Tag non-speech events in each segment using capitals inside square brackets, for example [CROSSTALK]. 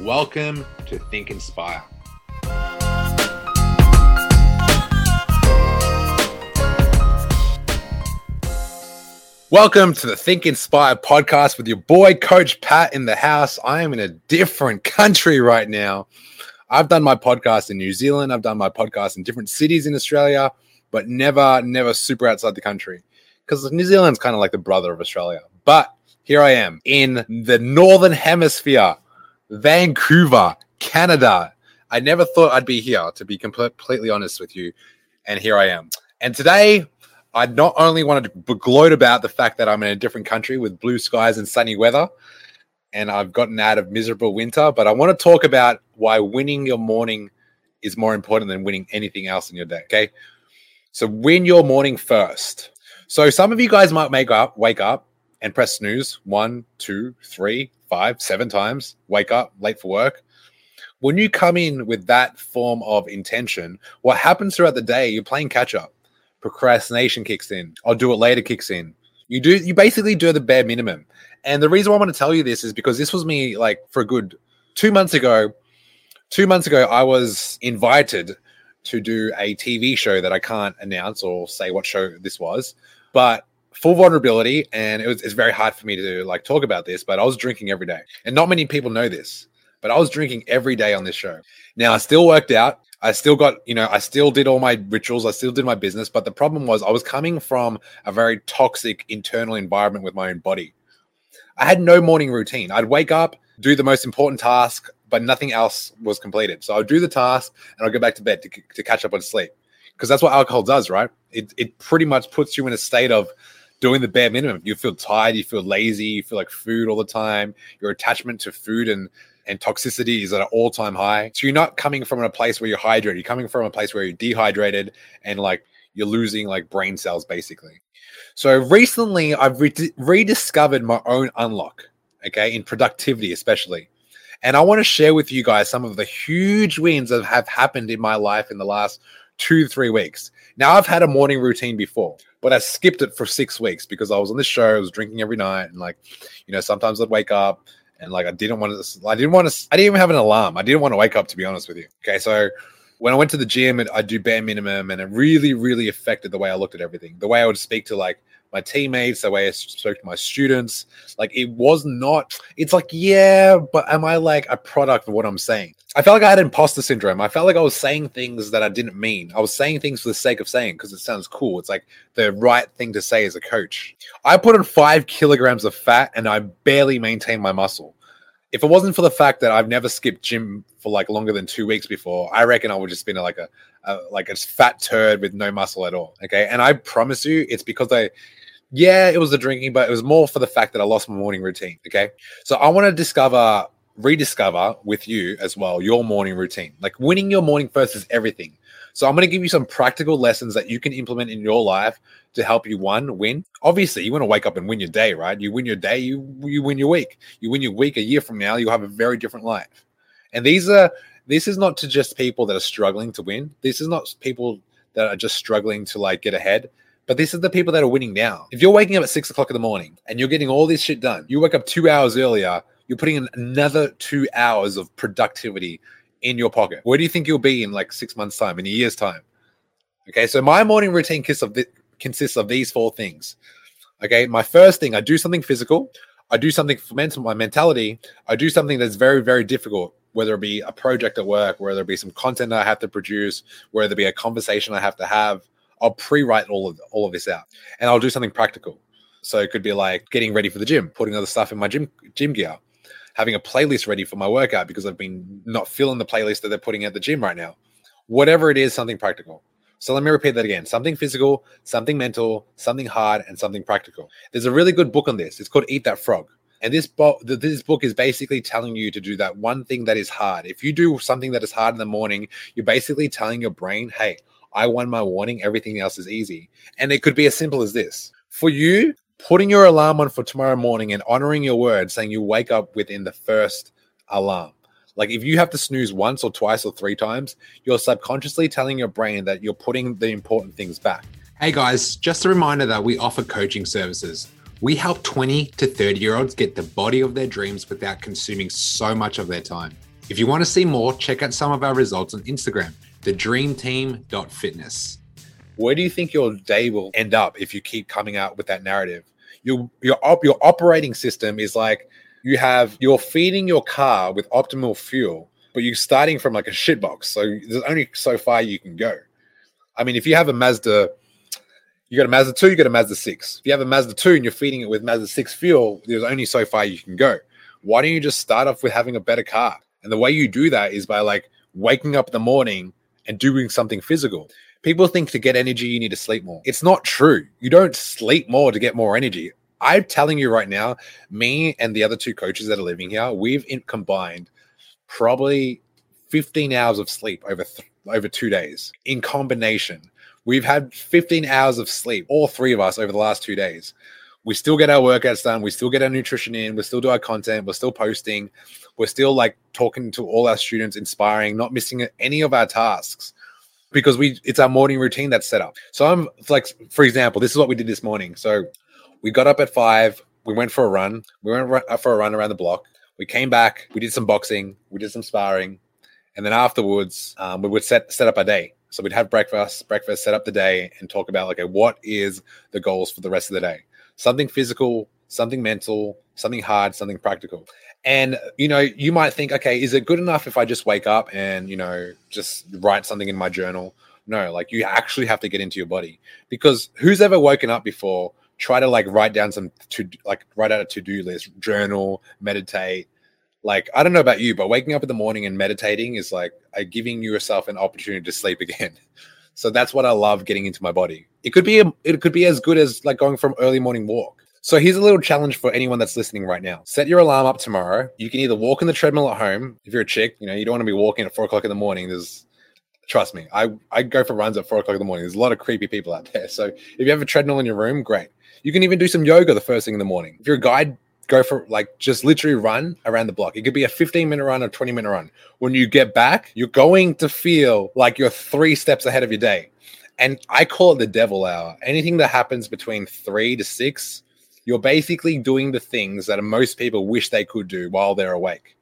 Welcome to Think Inspire. Welcome to the Think Inspire podcast with your boy, Coach Pat, in the house. I am in a different country right now. I've done my podcast in New Zealand, I've done my podcast in different cities in Australia, but never, never super outside the country because New Zealand's kind of like the brother of Australia. But here I am in the Northern Hemisphere Vancouver, Canada. I never thought I'd be here, to be completely honest with you. And here I am. And today, I not only wanted to gloat about the fact that I'm in a different country with blue skies and sunny weather, and I've gotten out of miserable winter, but I want to talk about why winning your morning is more important than winning anything else in your day. Okay. So win your morning first. So some of you guys might make up, wake up and press snooze one, two, three, five, seven times, wake up late for work. When you come in with that form of intention, what happens throughout the day, you're playing catch up. Procrastination kicks in. I'll do it later kicks in. You do you basically do the bare minimum. And the reason why I want to tell you this is because this was me like for a good two months ago. Two months ago, I was invited to do a TV show that I can't announce or say what show this was, but full vulnerability and it was it's very hard for me to like talk about this but i was drinking every day. And not many people know this but i was drinking every day on this show. Now i still worked out. I still got you know i still did all my rituals. I still did my business. But the problem was i was coming from a very toxic internal environment with my own body. I had no morning routine. I'd wake up do the most important task but nothing else was completed. So i'd do the task and i'd go back to bed to, to catch up on sleep. Because that's what alcohol does right? It, it pretty much puts you in a state of doing the bare minimum. You feel tired, you feel lazy, you feel like food all the time. Your attachment to food and and toxicity is at an all-time high. So you're not coming from a place where you're hydrated. You're coming from a place where you're dehydrated and like you're losing like brain cells basically. So recently I've re- rediscovered my own unlock, okay, in productivity especially. And I want to share with you guys some of the huge wins that have happened in my life in the last two, three weeks. Now, I've had a morning routine before, but I skipped it for six weeks because I was on this show, I was drinking every night, and like, you know, sometimes I'd wake up and like I didn't want to, I didn't want to, I didn't even have an alarm. I didn't want to wake up, to be honest with you. Okay. So when I went to the gym, I do bare minimum, and it really, really affected the way I looked at everything, the way I would speak to like my teammates, the way I spoke to my students. Like it was not, it's like, yeah, but am I like a product of what I'm saying? I felt like I had imposter syndrome. I felt like I was saying things that I didn't mean. I was saying things for the sake of saying because it sounds cool. It's like the right thing to say as a coach. I put on five kilograms of fat and I barely maintained my muscle. If it wasn't for the fact that I've never skipped gym for like longer than two weeks before, I reckon I would just been like a, a like a fat turd with no muscle at all. Okay, and I promise you, it's because I yeah, it was the drinking, but it was more for the fact that I lost my morning routine. Okay. So I want to discover, rediscover with you as well your morning routine. Like winning your morning first is everything. So I'm going to give you some practical lessons that you can implement in your life to help you one win. Obviously, you want to wake up and win your day, right? You win your day, you you win your week. You win your week a year from now, you'll have a very different life. And these are this is not to just people that are struggling to win. This is not people that are just struggling to like get ahead. But this is the people that are winning now. If you're waking up at six o'clock in the morning and you're getting all this shit done, you wake up two hours earlier, you're putting in another two hours of productivity in your pocket. Where do you think you'll be in like six months' time, in a year's time? Okay, so my morning routine consists of, th- consists of these four things. Okay, my first thing, I do something physical. I do something for mental, my mentality. I do something that's very, very difficult, whether it be a project at work, whether it be some content I have to produce, whether it be a conversation I have to have, I'll pre-write all of all of this out, and I'll do something practical. So it could be like getting ready for the gym, putting other stuff in my gym gym gear, having a playlist ready for my workout because I've been not feeling the playlist that they're putting at the gym right now. Whatever it is, something practical. So let me repeat that again something physical, something mental, something hard, and something practical. There's a really good book on this. It's called Eat That Frog. And this book, this book is basically telling you to do that one thing that is hard. If you do something that is hard in the morning, you're basically telling your brain, "Hey, I won my warning. Everything else is easy." And it could be as simple as this: for you, putting your alarm on for tomorrow morning and honoring your word, saying you wake up within the first alarm. Like if you have to snooze once or twice or three times, you're subconsciously telling your brain that you're putting the important things back. Hey guys, just a reminder that we offer coaching services. We help 20 to 30 year olds get the body of their dreams without consuming so much of their time. If you want to see more, check out some of our results on Instagram, thedreamteam.fitness. Where do you think your day will end up if you keep coming out with that narrative? Your your op, your operating system is like you have you're feeding your car with optimal fuel, but you're starting from like a shitbox. So there's only so far you can go. I mean, if you have a Mazda, you got a Mazda 2, you got a Mazda 6. If you have a Mazda 2 and you're feeding it with Mazda 6 fuel, there's only so far you can go. Why don't you just start off with having a better car? And the way you do that is by like waking up in the morning and doing something physical. People think to get energy, you need to sleep more. It's not true. You don't sleep more to get more energy. I'm telling you right now, me and the other two coaches that are living here, we've in, combined probably 15 hours of sleep over th- over two days in combination. We've had 15 hours of sleep, all three of us, over the last two days. We still get our workouts done. We still get our nutrition in. We still do our content. We're still posting. We're still like talking to all our students, inspiring, not missing any of our tasks because we it's our morning routine that's set up. So I'm like, for example, this is what we did this morning. So we got up at five. We went for a run. We went for a run around the block. We came back. We did some boxing. We did some sparring, and then afterwards, um, we would set set up our day. So we'd have breakfast, breakfast, set up the day, and talk about okay, what is the goals for the rest of the day? Something physical, something mental, something hard, something practical. And you know, you might think, okay, is it good enough if I just wake up and you know just write something in my journal? No, like you actually have to get into your body. Because who's ever woken up before try to like write down some to like write out a to-do list journal meditate? Like i don't know about you but waking up in the morning and meditating is like giving yourself an opportunity to sleep again. [LAUGHS] So that's what i love getting into my body. It could be a, it could be as good as like going from early morning walk so here's a little challenge for anyone that's listening right now. Set your alarm up tomorrow. You can either walk in the treadmill at home. If you're a chick, you know, you don't want to be walking at four o'clock in the morning. There's trust me, I, I go for runs at four o'clock in the morning. There's a lot of creepy people out there. So if you have a treadmill in your room, great. You can even do some yoga the first thing in the morning. If you're a guide, go for like just literally run around the block. It could be a 15 minute run or 20 minute run. When you get back, you're going to feel like you're three steps ahead of your day. And I call it the devil hour. Anything that happens between three to six, you're basically doing the things that most people wish they could do while they're awake.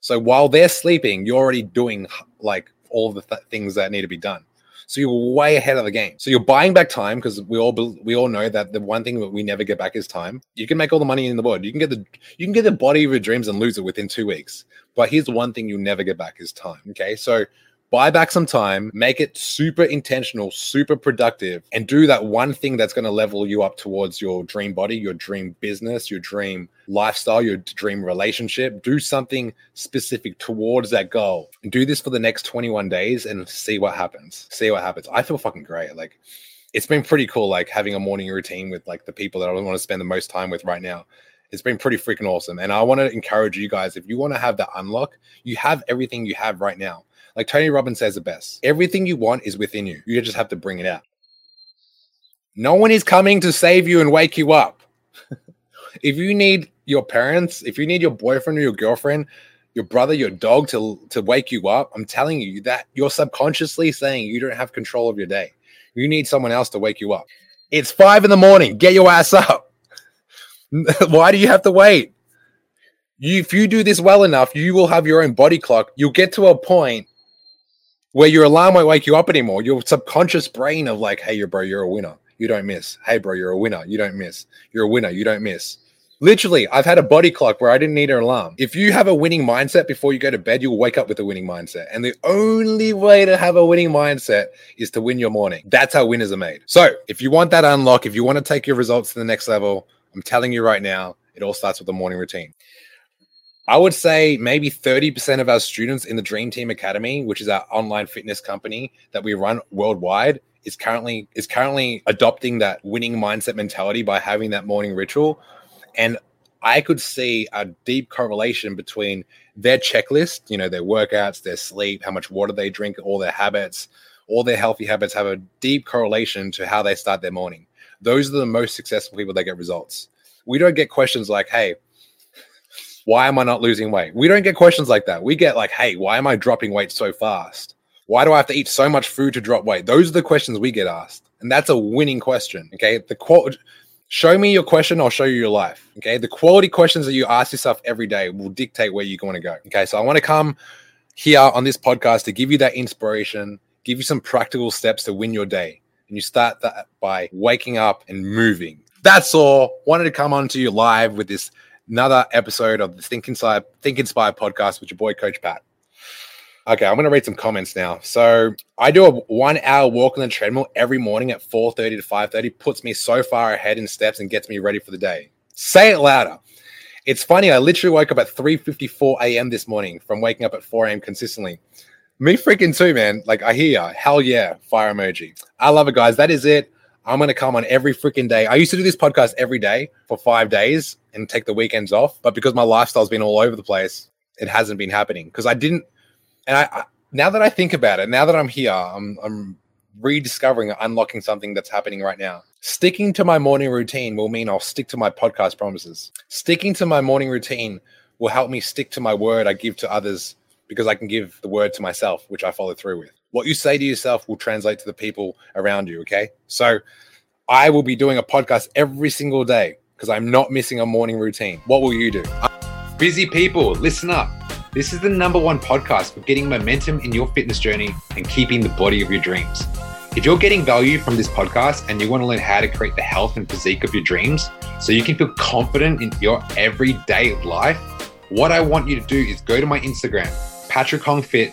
So while they're sleeping, you're already doing like all the th- things that need to be done. So you're way ahead of the game. So you're buying back time because we all we all know that the one thing that we never get back is time. You can make all the money in the world. You can get the you can get the body of your dreams and lose it within two weeks. But here's the one thing you'll never get back is time. Okay, so buy back some time, make it super intentional, super productive, and do that one thing that's going to level you up towards your dream body, your dream business, your dream lifestyle, your dream relationship. Do something specific towards that goal. Do this for the next 21 days and see what happens. See what happens. I feel fucking great. Like, it's been pretty cool, like having a morning routine with like the people that I want to spend the most time with right now it's been pretty freaking awesome. And I want to encourage you guys if you want to have that unlock, you have everything you have right now. Like Tony Robbins says the best everything you want is within you. You just have to bring it out. No one is coming to save you and wake you up. [LAUGHS] if you need your parents, if you need your boyfriend or your girlfriend, your brother, your dog to, to wake you up, I'm telling you that you're subconsciously saying you don't have control of your day. You need someone else to wake you up. It's five in the morning. Get your ass up. [LAUGHS] Why do you have to wait? You, if you do this well enough, you will have your own body clock. You'll get to a point where your alarm won't wake you up anymore. Your subconscious brain of like, hey, you bro, you're a winner. You don't miss. Hey, bro, you're a winner. You don't miss. You're a winner. You don't miss. Literally, I've had a body clock where I didn't need an alarm. If you have a winning mindset before you go to bed, you'll wake up with a winning mindset. And the only way to have a winning mindset is to win your morning. That's how winners are made. So, if you want that unlock, if you want to take your results to the next level, I'm telling you right now, it all starts with the morning routine. I would say maybe 30% of our students in the Dream Team Academy, which is our online fitness company that we run worldwide, is currently is currently adopting that winning mindset mentality by having that morning ritual. And I could see a deep correlation between their checklist, you know, their workouts, their sleep, how much water they drink, all their habits, all their healthy habits have a deep correlation to how they start their morning. Those are the most successful people that get results. We don't get questions like, hey, why am I not losing weight? We don't get questions like that. We get like, hey, why am I dropping weight so fast? Why do I have to eat so much food to drop weight? Those are the questions we get asked. And that's a winning question. Okay. The quote show me your question, I'll show you your life. Okay. The quality questions that you ask yourself every day will dictate where you're going to go. Okay. So I want to come here on this podcast to give you that inspiration, give you some practical steps to win your day. And you start that by waking up and moving. That's all. Wanted to come on to you live with this another episode of the Think Inspired, Think Inspired podcast with your boy Coach Pat. Okay, I'm going to read some comments now. So I do a one hour walk on the treadmill every morning at 4.30 to 5.30, puts me so far ahead in steps and gets me ready for the day. Say it louder. It's funny, I literally woke up at 3.54 a.m. this morning from waking up at 4 a.m. consistently. Me freaking too, man. Like I hear ya. Hell yeah. Fire emoji. I love it, guys. That is it. I'm going to come on every freaking day. I used to do this podcast every day for five days and take the weekends off. But because my lifestyle's been all over the place, it hasn't been happening because I didn't and I, I, now that I think about it, now that I'm here, I'm I'm rediscovering unlocking something that's happening right now. Sticking to my morning routine will mean I'll stick to my podcast promises. Sticking to my morning routine will help me stick to my word I give to others because I can give the word to myself, which I follow through with. What you say to yourself will translate to the people around you. Okay. So I will be doing a podcast every single day because I'm not missing a morning routine. What will you do? Busy people, listen up. This is the number one podcast for getting momentum in your fitness journey and keeping the body of your dreams. If you're getting value from this podcast and you want to learn how to create the health and physique of your dreams so you can feel confident in your everyday life, what I want you to do is go to my Instagram, Patrick Hong Fit,